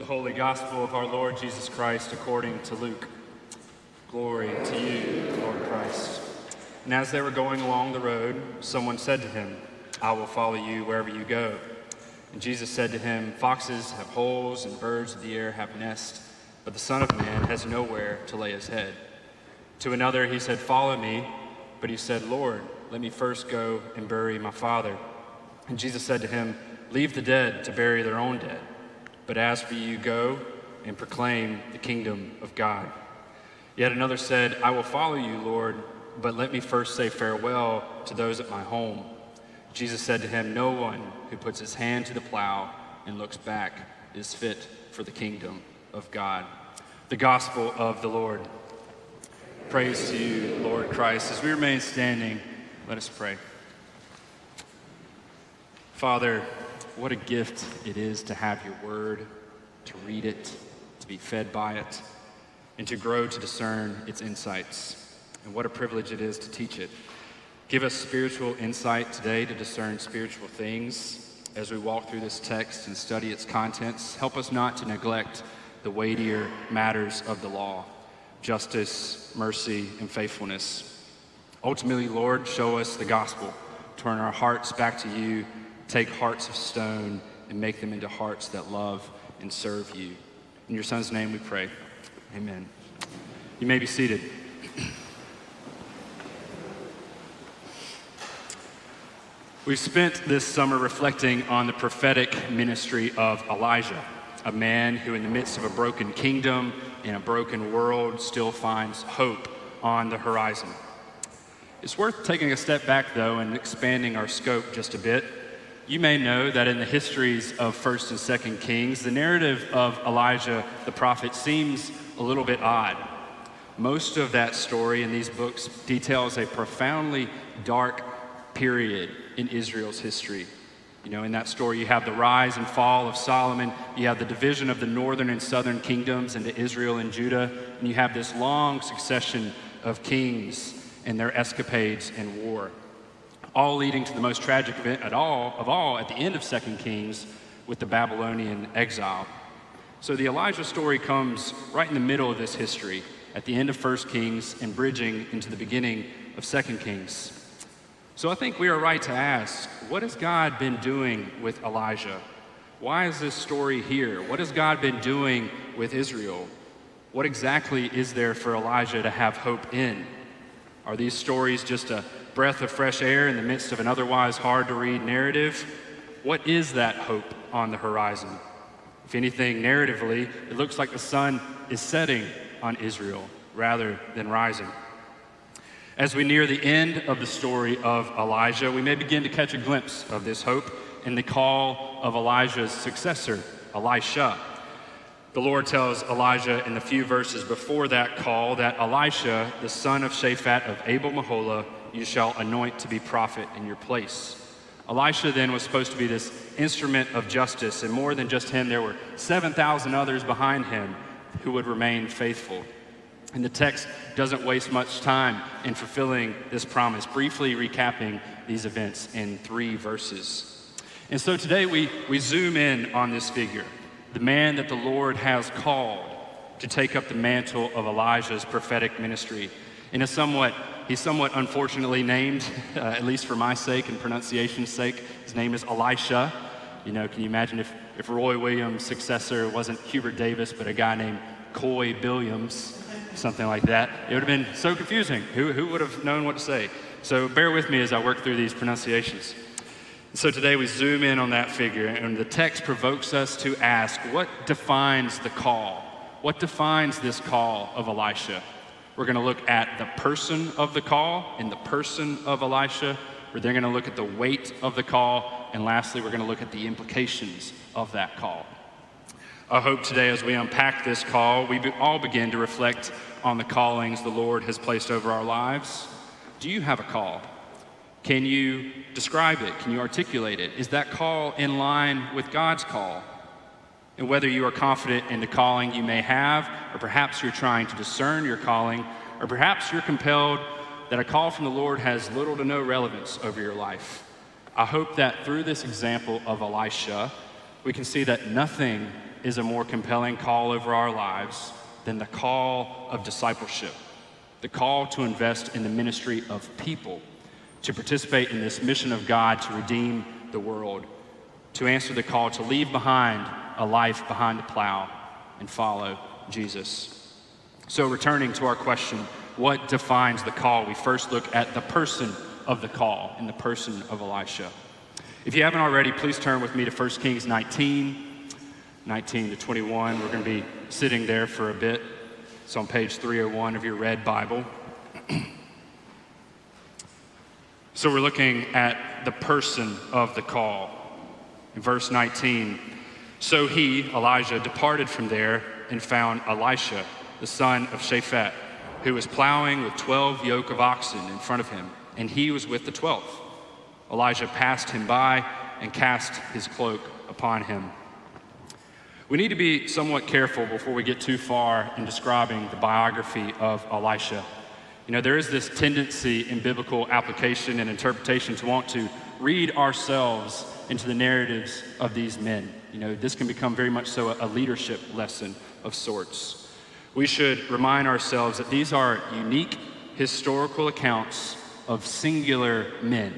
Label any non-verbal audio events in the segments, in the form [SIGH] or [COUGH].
The Holy Gospel of our Lord Jesus Christ according to Luke. Glory to you, Lord Christ. And as they were going along the road, someone said to him, I will follow you wherever you go. And Jesus said to him, Foxes have holes and birds of the air have nests, but the Son of Man has nowhere to lay his head. To another he said, Follow me. But he said, Lord, let me first go and bury my father. And Jesus said to him, Leave the dead to bury their own dead. But as for you, go and proclaim the kingdom of God. Yet another said, I will follow you, Lord, but let me first say farewell to those at my home. Jesus said to him, No one who puts his hand to the plow and looks back is fit for the kingdom of God. The gospel of the Lord. Praise to you, Lord Christ. As we remain standing, let us pray. Father, what a gift it is to have your word, to read it, to be fed by it, and to grow to discern its insights. And what a privilege it is to teach it. Give us spiritual insight today to discern spiritual things as we walk through this text and study its contents. Help us not to neglect the weightier matters of the law justice, mercy, and faithfulness. Ultimately, Lord, show us the gospel. Turn our hearts back to you take hearts of stone and make them into hearts that love and serve you. In your Son's name we pray. Amen. You may be seated. We've spent this summer reflecting on the prophetic ministry of Elijah, a man who, in the midst of a broken kingdom, in a broken world, still finds hope on the horizon. It's worth taking a step back, though, and expanding our scope just a bit you may know that in the histories of 1st and 2nd Kings, the narrative of Elijah the prophet seems a little bit odd. Most of that story in these books details a profoundly dark period in Israel's history. You know, in that story, you have the rise and fall of Solomon, you have the division of the northern and southern kingdoms into Israel and Judah, and you have this long succession of kings and their escapades in war all leading to the most tragic event at all, of all at the end of 2 Kings with the Babylonian exile. So the Elijah story comes right in the middle of this history, at the end of 1 Kings and bridging into the beginning of 2 Kings. So I think we are right to ask what has God been doing with Elijah? Why is this story here? What has God been doing with Israel? What exactly is there for Elijah to have hope in? Are these stories just a breath of fresh air in the midst of an otherwise hard to read narrative, what is that hope on the horizon? If anything, narratively, it looks like the sun is setting on Israel rather than rising. As we near the end of the story of Elijah, we may begin to catch a glimpse of this hope in the call of Elijah's successor, Elisha. The Lord tells Elijah in the few verses before that call that Elisha, the son of Shaphat of Abel Meholah, you shall anoint to be prophet in your place. Elisha then was supposed to be this instrument of justice, and more than just him, there were 7,000 others behind him who would remain faithful. And the text doesn't waste much time in fulfilling this promise, briefly recapping these events in three verses. And so today we, we zoom in on this figure, the man that the Lord has called to take up the mantle of Elijah's prophetic ministry in a somewhat He's somewhat unfortunately named, [LAUGHS] uh, at least for my sake and pronunciation's sake. His name is Elisha. You know, can you imagine if, if Roy Williams' successor wasn't Hubert Davis, but a guy named Coy Billiams, something like that? It would have been so confusing. Who, who would have known what to say? So bear with me as I work through these pronunciations. So today we zoom in on that figure, and the text provokes us to ask what defines the call? What defines this call of Elisha? We're going to look at the person of the call in the person of Elisha. We're then going to look at the weight of the call. And lastly, we're going to look at the implications of that call. I hope today, as we unpack this call, we all begin to reflect on the callings the Lord has placed over our lives. Do you have a call? Can you describe it? Can you articulate it? Is that call in line with God's call? and whether you are confident in the calling you may have, or perhaps you're trying to discern your calling, or perhaps you're compelled that a call from the Lord has little to no relevance over your life. I hope that through this example of Elisha, we can see that nothing is a more compelling call over our lives than the call of discipleship, the call to invest in the ministry of people, to participate in this mission of God to redeem the world, to answer the call to leave behind a life behind the plow and follow Jesus. So, returning to our question, what defines the call? We first look at the person of the call in the person of Elisha. If you haven't already, please turn with me to 1 Kings 19, 19 to 21. We're going to be sitting there for a bit. It's on page 301 of your red Bible. [CLEARS THROAT] so we're looking at the person of the call. In verse 19, so he, Elijah, departed from there and found Elisha, the son of Shaphat, who was plowing with 12 yoke of oxen in front of him, and he was with the 12th. Elijah passed him by and cast his cloak upon him. We need to be somewhat careful before we get too far in describing the biography of Elisha. You know, there is this tendency in biblical application and interpretation to want to read ourselves into the narratives of these men. You know, this can become very much so a leadership lesson of sorts. We should remind ourselves that these are unique historical accounts of singular men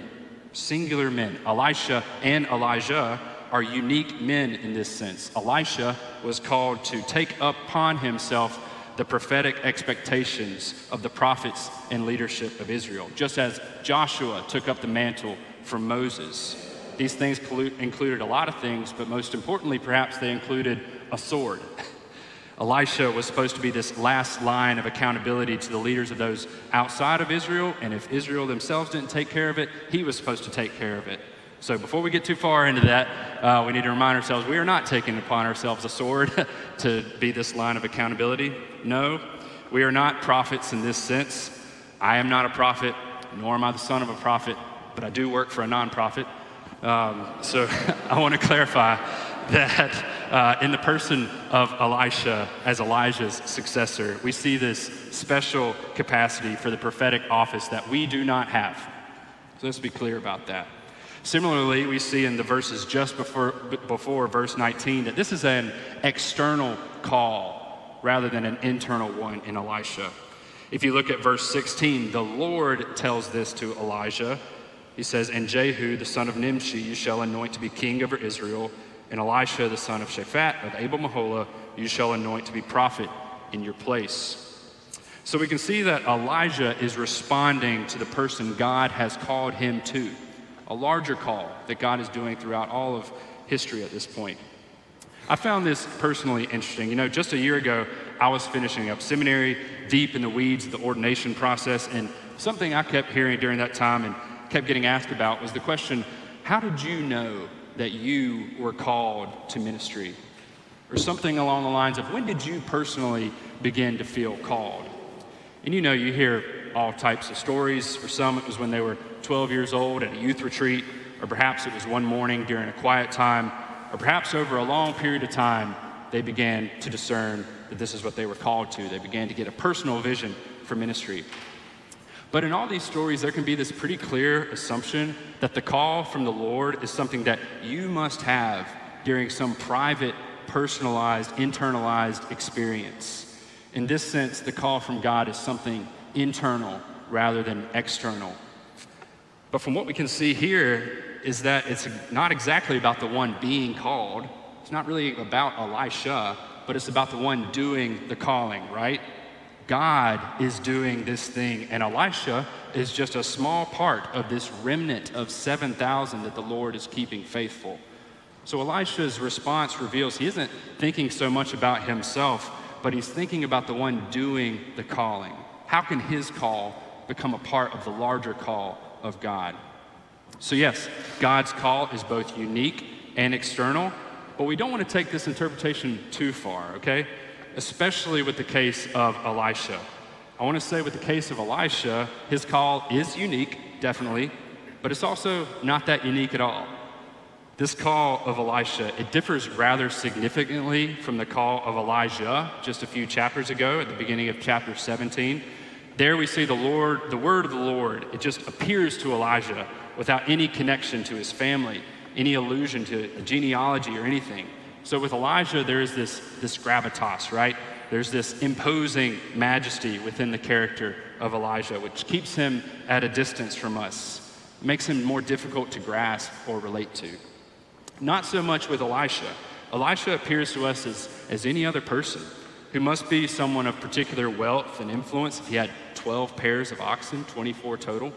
singular men. Elisha and Elijah are unique men in this sense. Elisha was called to take upon himself the prophetic expectations of the prophets and leadership of Israel, just as Joshua took up the mantle from Moses. These things included a lot of things, but most importantly, perhaps they included a sword. [LAUGHS] Elisha was supposed to be this last line of accountability to the leaders of those outside of Israel, and if Israel themselves didn't take care of it, he was supposed to take care of it. So before we get too far into that, uh, we need to remind ourselves we are not taking upon ourselves a sword [LAUGHS] to be this line of accountability. No, we are not prophets in this sense. I am not a prophet, nor am I the son of a prophet, but I do work for a nonprofit. Um, so [LAUGHS] I want to clarify that uh, in the person of Elisha as Elijah's successor, we see this special capacity for the prophetic office that we do not have. So let's be clear about that. Similarly, we see in the verses just before, before verse 19 that this is an external call rather than an internal one in Elisha. If you look at verse 16, the Lord tells this to Elijah. He says, And Jehu, the son of Nimshi, you shall anoint to be king over Israel and Elisha, the son of Shaphat of Abel Meholah, you shall anoint to be prophet in your place. So we can see that Elijah is responding to the person God has called him to, a larger call that God is doing throughout all of history at this point. I found this personally interesting. You know, just a year ago, I was finishing up seminary, deep in the weeds of the ordination process, and something I kept hearing during that time and kept getting asked about was the question how did you know that you were called to ministry? Or something along the lines of when did you personally begin to feel called? And you know, you hear all types of stories. For some, it was when they were 12 years old at a youth retreat, or perhaps it was one morning during a quiet time, or perhaps over a long period of time, they began to discern that this is what they were called to. They began to get a personal vision for ministry. But in all these stories, there can be this pretty clear assumption that the call from the Lord is something that you must have during some private, personalized, internalized experience. In this sense, the call from God is something internal rather than external. But from what we can see here, is that it's not exactly about the one being called. It's not really about Elisha, but it's about the one doing the calling, right? God is doing this thing, and Elisha is just a small part of this remnant of 7,000 that the Lord is keeping faithful. So Elisha's response reveals he isn't thinking so much about himself, but he's thinking about the one doing the calling. How can his call become a part of the larger call of God? So, yes, God's call is both unique and external, but we don't want to take this interpretation too far, okay? especially with the case of Elisha. I want to say, with the case of Elisha, his call is unique, definitely, but it's also not that unique at all. This call of Elisha, it differs rather significantly from the call of Elijah just a few chapters ago at the beginning of chapter 17. There we see the Lord, the word of the Lord, it just appears to Elijah without any connection to his family, any allusion to a genealogy or anything. So with Elijah, there is this, this gravitas, right? There's this imposing majesty within the character of Elijah, which keeps him at a distance from us, makes him more difficult to grasp or relate to. Not so much with Elisha. Elisha appears to us as, as any other person who must be someone of particular wealth and influence if he had 12 pairs of oxen, 24 total.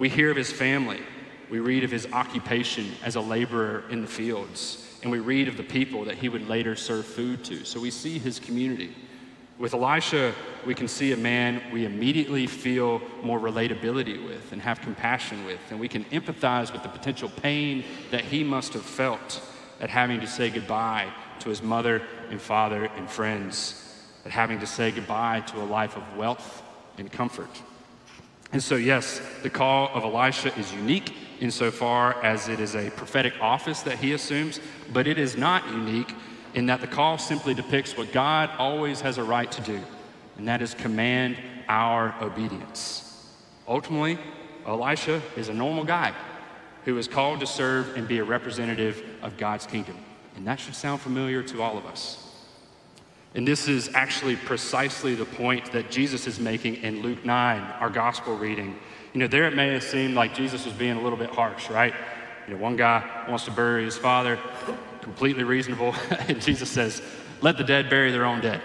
We hear of his family. We read of his occupation as a laborer in the fields. And we read of the people that he would later serve food to. So we see his community. With Elisha, we can see a man we immediately feel more relatability with and have compassion with, and we can empathize with the potential pain that he must have felt at having to say goodbye to his mother and father and friends, at having to say goodbye to a life of wealth and comfort. And so, yes, the call of Elisha is unique insofar as it is a prophetic office that he assumes, but it is not unique in that the call simply depicts what God always has a right to do, and that is command our obedience. Ultimately, Elisha is a normal guy who is called to serve and be a representative of God's kingdom. And that should sound familiar to all of us. And this is actually precisely the point that Jesus is making in Luke 9, our gospel reading. You know, there it may have seemed like Jesus was being a little bit harsh, right? You know, one guy wants to bury his father, completely reasonable. [LAUGHS] and Jesus says, Let the dead bury their own dead.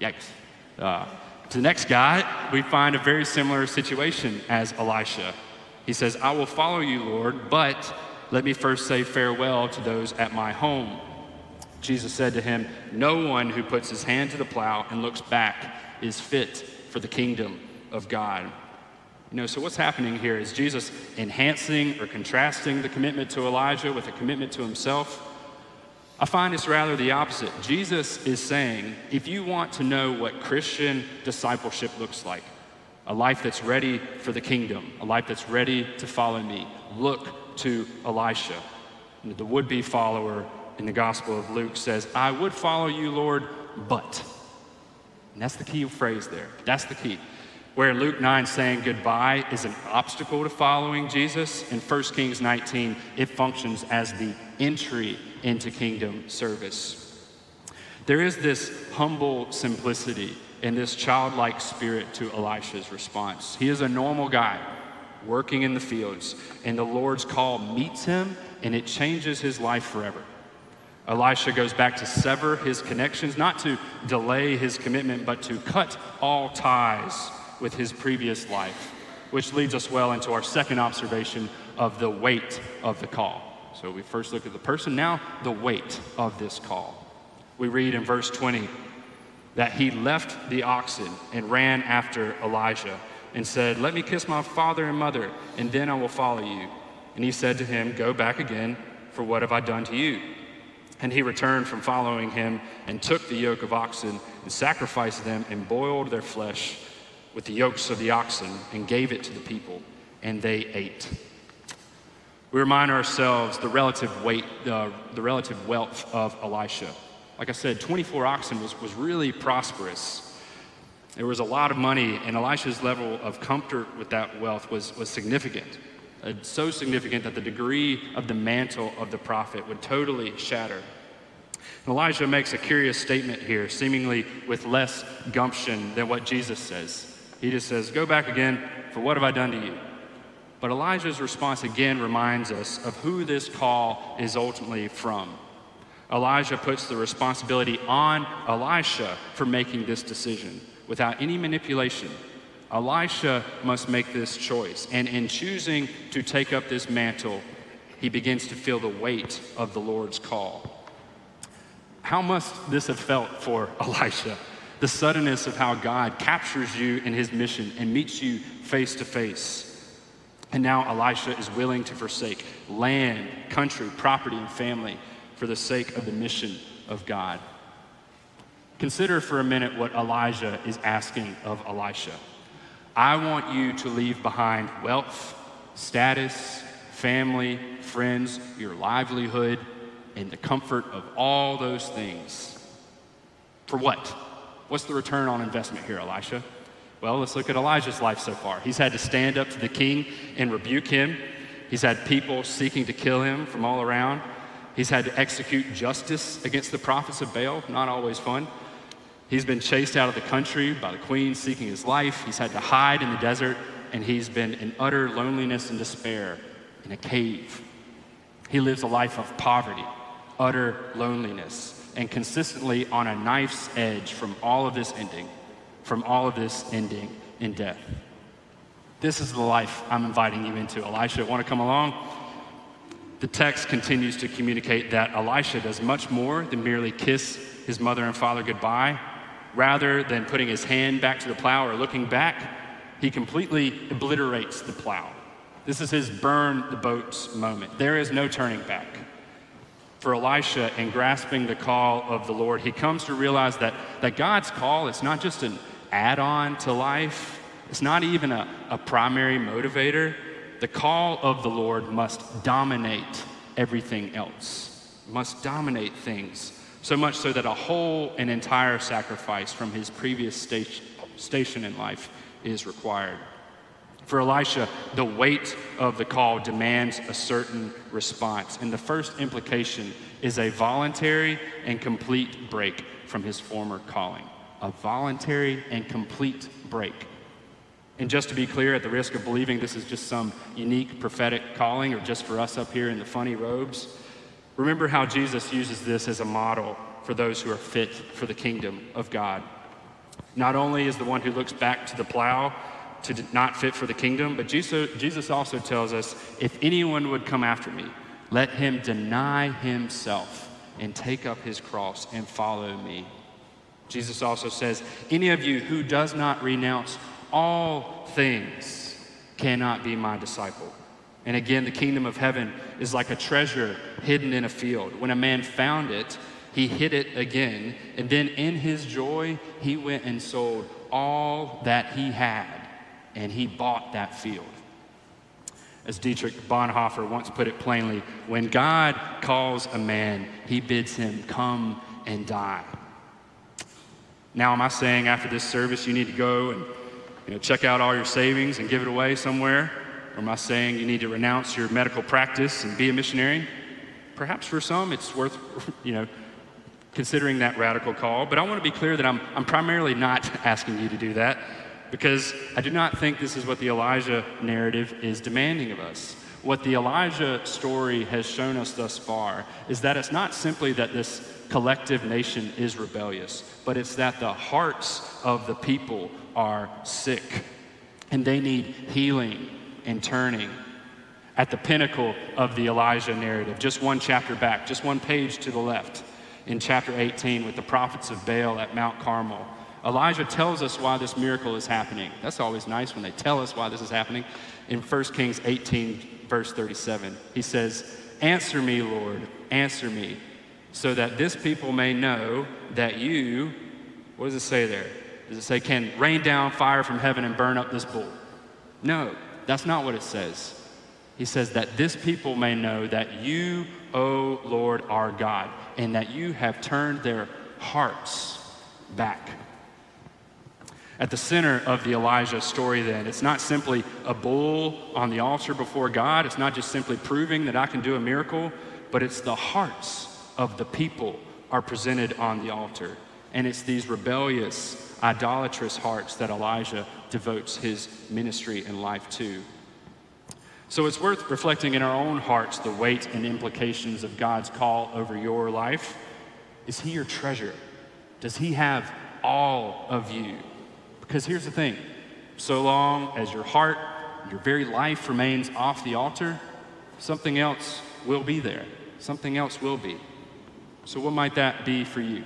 Yikes. Uh, to the next guy, we find a very similar situation as Elisha. He says, I will follow you, Lord, but let me first say farewell to those at my home. Jesus said to him, No one who puts his hand to the plow and looks back is fit for the kingdom of God. You know, so what's happening here is Jesus enhancing or contrasting the commitment to Elijah with a commitment to himself. I find it's rather the opposite. Jesus is saying, if you want to know what Christian discipleship looks like, a life that's ready for the kingdom, a life that's ready to follow me, look to Elisha. The would be follower in the Gospel of Luke says, I would follow you, Lord, but. And that's the key phrase there. That's the key. Where Luke 9 saying goodbye is an obstacle to following Jesus, in 1 Kings 19, it functions as the entry into kingdom service. There is this humble simplicity and this childlike spirit to Elisha's response. He is a normal guy working in the fields, and the Lord's call meets him and it changes his life forever. Elisha goes back to sever his connections, not to delay his commitment, but to cut all ties with his previous life, which leads us well into our second observation of the weight of the call. So we first look at the person, now the weight of this call. We read in verse 20 that he left the oxen and ran after Elijah and said, Let me kiss my father and mother, and then I will follow you. And he said to him, Go back again, for what have I done to you? And he returned from following him and took the yoke of oxen and sacrificed them and boiled their flesh with the yokes of the oxen and gave it to the people, and they ate. We remind ourselves the relative weight, uh, the relative wealth of Elisha. Like I said, 24 oxen was, was really prosperous. There was a lot of money, and Elisha's level of comfort with that wealth was, was significant. Uh, so significant that the degree of the mantle of the prophet would totally shatter. And Elijah makes a curious statement here, seemingly with less gumption than what Jesus says. He just says, Go back again, for what have I done to you? But Elijah's response again reminds us of who this call is ultimately from. Elijah puts the responsibility on Elisha for making this decision without any manipulation. Elisha must make this choice. And in choosing to take up this mantle, he begins to feel the weight of the Lord's call. How must this have felt for [LAUGHS] Elisha? The suddenness of how God captures you in his mission and meets you face to face. And now Elisha is willing to forsake land, country, property, and family for the sake of the mission of God. Consider for a minute what Elijah is asking of Elisha. I want you to leave behind wealth, status, family, friends, your livelihood, and the comfort of all those things. For what? What's the return on investment here, Elisha? Well, let's look at Elijah's life so far. He's had to stand up to the king and rebuke him. He's had people seeking to kill him from all around. He's had to execute justice against the prophets of Baal, not always fun. He's been chased out of the country by the queen seeking his life. He's had to hide in the desert, and he's been in utter loneliness and despair in a cave. He lives a life of poverty, utter loneliness, and consistently on a knife's edge from all of this ending, from all of this ending in death. This is the life I'm inviting you into. Elisha, want to come along? The text continues to communicate that Elisha does much more than merely kiss his mother and father goodbye. Rather than putting his hand back to the plow or looking back, he completely obliterates the plow. This is his burn the boats moment. There is no turning back. For Elisha, in grasping the call of the Lord, he comes to realize that, that God's call is not just an add on to life, it's not even a, a primary motivator the call of the Lord must dominate everything else, must dominate things, so much so that a whole and entire sacrifice from his previous station, station in life is required. For Elisha, the weight of the call demands a certain response. And the first implication is a voluntary and complete break from his former calling. A voluntary and complete break. And just to be clear, at the risk of believing this is just some unique prophetic calling or just for us up here in the funny robes, remember how Jesus uses this as a model for those who are fit for the kingdom of God. Not only is the one who looks back to the plow to not fit for the kingdom, but Jesus also tells us if anyone would come after me, let him deny himself and take up his cross and follow me. Jesus also says, Any of you who does not renounce all things cannot be my disciple. And again, the kingdom of heaven is like a treasure hidden in a field. When a man found it, he hid it again, and then in his joy, he went and sold all that he had, and he bought that field. As Dietrich Bonhoeffer once put it plainly, when God calls a man, he bids him come and die. Now, am I saying after this service you need to go and you know, check out all your savings and give it away somewhere? Or am I saying you need to renounce your medical practice and be a missionary? Perhaps for some it's worth, [LAUGHS] you know, considering that radical call. But I want to be clear that I'm, I'm primarily not [LAUGHS] asking you to do that because I do not think this is what the Elijah narrative is demanding of us. What the Elijah story has shown us thus far is that it's not simply that this collective nation is rebellious, but it's that the hearts of the people are sick and they need healing and turning. At the pinnacle of the Elijah narrative, just one chapter back, just one page to the left, in chapter 18 with the prophets of Baal at Mount Carmel, Elijah tells us why this miracle is happening. That's always nice when they tell us why this is happening. In 1 Kings 18, verse 37, he says, Answer me, Lord, answer me, so that this people may know that you, what does it say there? Does it say, can rain down fire from heaven and burn up this bull? No, that's not what it says. He says that this people may know that you, O Lord, are God, and that you have turned their hearts back. At the center of the Elijah story, then, it's not simply a bull on the altar before God. It's not just simply proving that I can do a miracle, but it's the hearts of the people are presented on the altar. And it's these rebellious, idolatrous hearts that Elijah devotes his ministry and life to. So it's worth reflecting in our own hearts the weight and implications of God's call over your life. Is He your treasure? Does He have all of you? Because here's the thing so long as your heart, your very life remains off the altar, something else will be there. Something else will be. So, what might that be for you?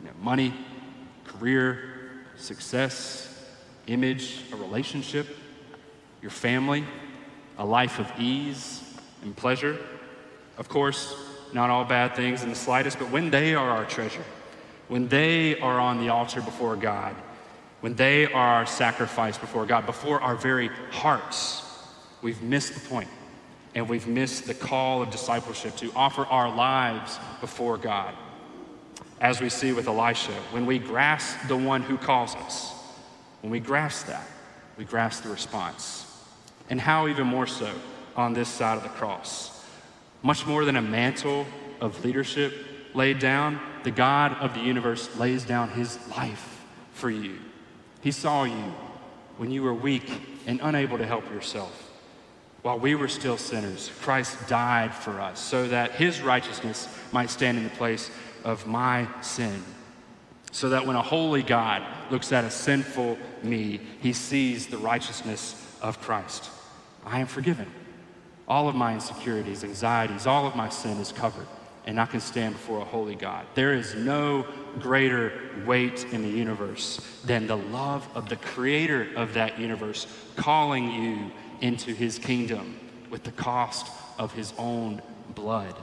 you know, money, career, success, image, a relationship, your family, a life of ease and pleasure. Of course, not all bad things in the slightest, but when they are our treasure, when they are on the altar before God, when they are our sacrifice before God, before our very hearts, we've missed the point and we've missed the call of discipleship to offer our lives before God as we see with Elisha, when we grasp the one who calls us, when we grasp that, we grasp the response. And how even more so on this side of the cross. Much more than a mantle of leadership laid down, the God of the universe lays down his life for you. He saw you when you were weak and unable to help yourself. While we were still sinners, Christ died for us so that his righteousness might stand in the place of my sin. So that when a holy God looks at a sinful me, he sees the righteousness of Christ. I am forgiven. All of my insecurities, anxieties, all of my sin is covered, and I can stand before a holy God. There is no greater weight in the universe than the love of the creator of that universe calling you into his kingdom with the cost of his own blood.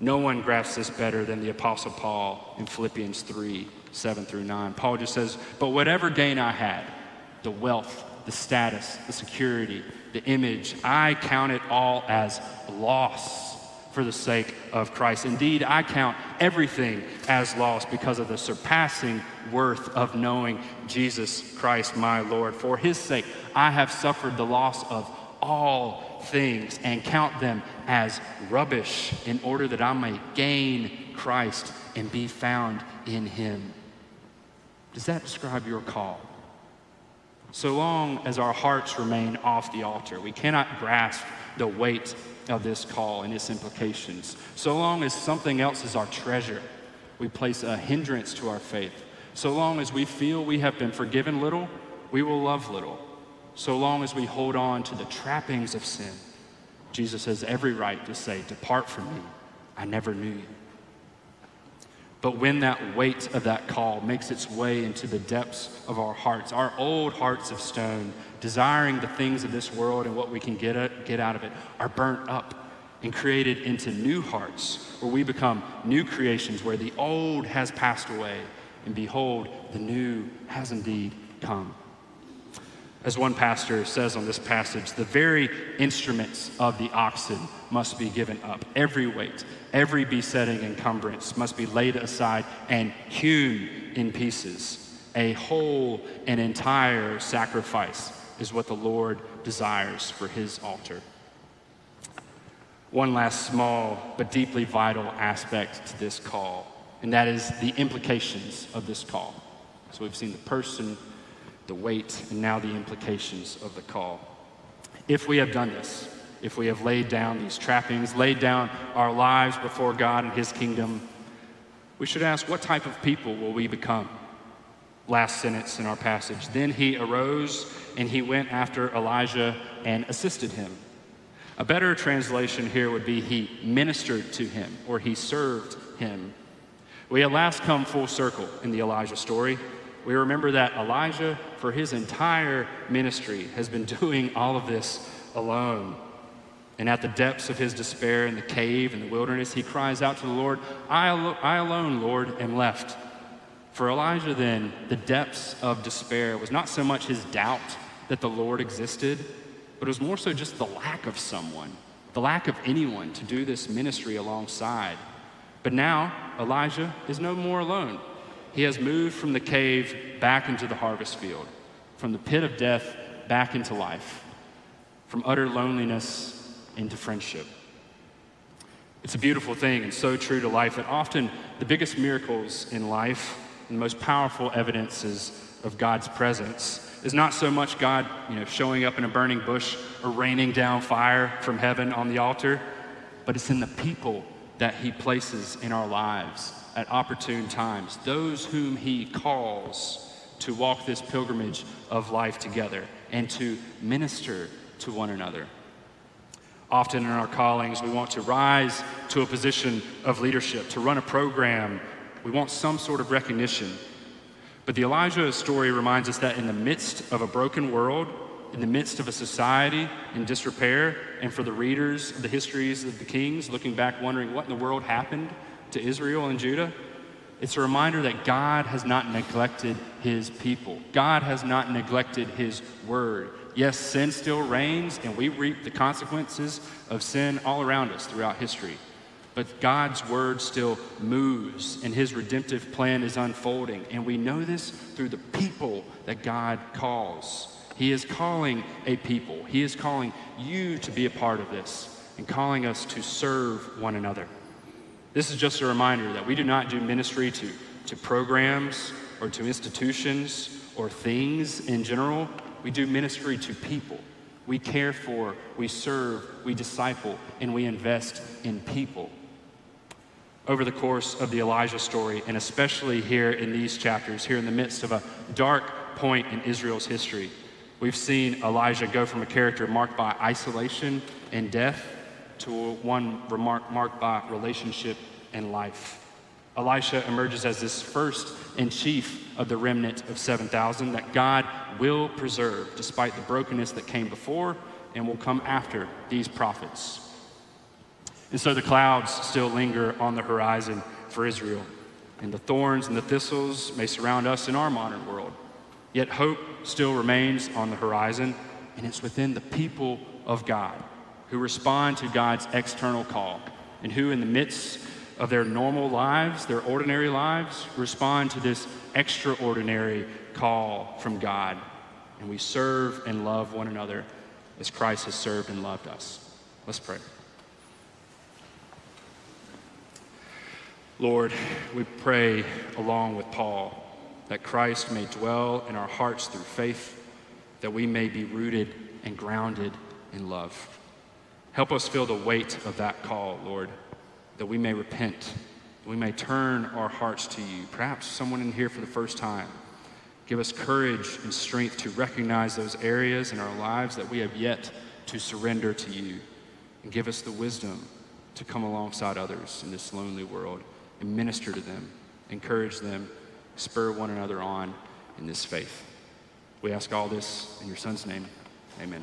No one grasps this better than the Apostle Paul in Philippians 3 7 through 9. Paul just says, But whatever gain I had, the wealth, the status, the security, the image, I count it all as loss for the sake of Christ. Indeed, I count everything as loss because of the surpassing worth of knowing Jesus Christ, my Lord. For his sake, I have suffered the loss of all things and count them as rubbish in order that I may gain Christ and be found in him. Does that describe your call? So long as our hearts remain off the altar, we cannot grasp the weight of this call and its implications. So long as something else is our treasure, we place a hindrance to our faith. So long as we feel we have been forgiven little, we will love little. So long as we hold on to the trappings of sin, Jesus has every right to say, Depart from me, I never knew you. But when that weight of that call makes its way into the depths of our hearts, our old hearts of stone, desiring the things of this world and what we can get, get out of it, are burnt up and created into new hearts where we become new creations, where the old has passed away, and behold, the new has indeed come. As one pastor says on this passage, the very instruments of the oxen must be given up. Every weight, every besetting encumbrance must be laid aside and hewn in pieces. A whole and entire sacrifice is what the Lord desires for his altar. One last small but deeply vital aspect to this call, and that is the implications of this call. So we've seen the person, the weight, and now the implications of the call. If we have done this, if we have laid down these trappings, laid down our lives before God and His kingdom, we should ask what type of people will we become? Last sentence in our passage. Then he arose and he went after Elijah and assisted him. A better translation here would be he ministered to him or he served him. We at last come full circle in the Elijah story. We remember that Elijah, for his entire ministry, has been [LAUGHS] doing all of this alone. And at the depths of his despair in the cave in the wilderness, he cries out to the Lord, I, al- I alone, Lord, am left. For Elijah, then, the depths of despair was not so much his doubt that the Lord existed, but it was more so just the lack of someone, the lack of anyone to do this ministry alongside. But now, Elijah is no more alone. He has moved from the cave back into the harvest field, from the pit of death back into life, from utter loneliness into friendship. It's a beautiful thing and so true to life that often the biggest miracles in life and the most powerful evidences of God's presence is not so much God, you know, showing up in a burning bush or raining down fire from heaven on the altar, but it's in the people that he places in our lives at opportune times, those whom he calls to walk this pilgrimage of life together and to minister to one another. Often in our callings, we want to rise to a position of leadership, to run a program. We want some sort of recognition. But the Elijah story reminds us that in the midst of a broken world, in the midst of a society in disrepair, and for the readers of the histories of the kings looking back wondering what in the world happened to Israel and Judah, it's a reminder that God has not neglected his people. God has not neglected his word. Yes, sin still reigns, and we reap the consequences of sin all around us throughout history. But God's word still moves, and his redemptive plan is unfolding. And we know this through the people that God calls. He is calling a people, he is calling you to be a part of this. and calling us to serve one another. This is just a reminder that we do not do ministry to, to programs or to institutions or things in general. We do ministry to people. We care for, we serve, we disciple, and we invest in people. Over the course of the Elijah story, and especially here in these chapters, here in the midst of a dark point in Israel's history, we've seen Elijah go from a character marked by isolation and death to one marked by relationship and life. Elisha emerges as this first and chief of the remnant of 7,000 that God will preserve despite the brokenness that came before and will come after these prophets. And so the clouds still linger on the horizon for Israel, and the thorns and the thistles may surround us in our modern world. Yet hope still remains on the horizon, and it's within the people of God who respond to God's external call and who, in the midst of their normal lives, their ordinary lives, respond to this extraordinary call from God. And we serve and love one another as Christ has served and loved us. Let's pray. Lord, we pray along with Paul that Christ may dwell in our hearts through faith, that we may be rooted and grounded in love. Help us feel the weight of that call, Lord that we may repent, we may turn our hearts to you. Perhaps someone in here for the first time. Give us courage and strength to recognize those areas in our lives that we have yet to surrender to you. And give us the wisdom to come alongside others in this lonely world and minister to them, encourage them, spur one another on in this faith. We ask all this in your Son's name. Amen.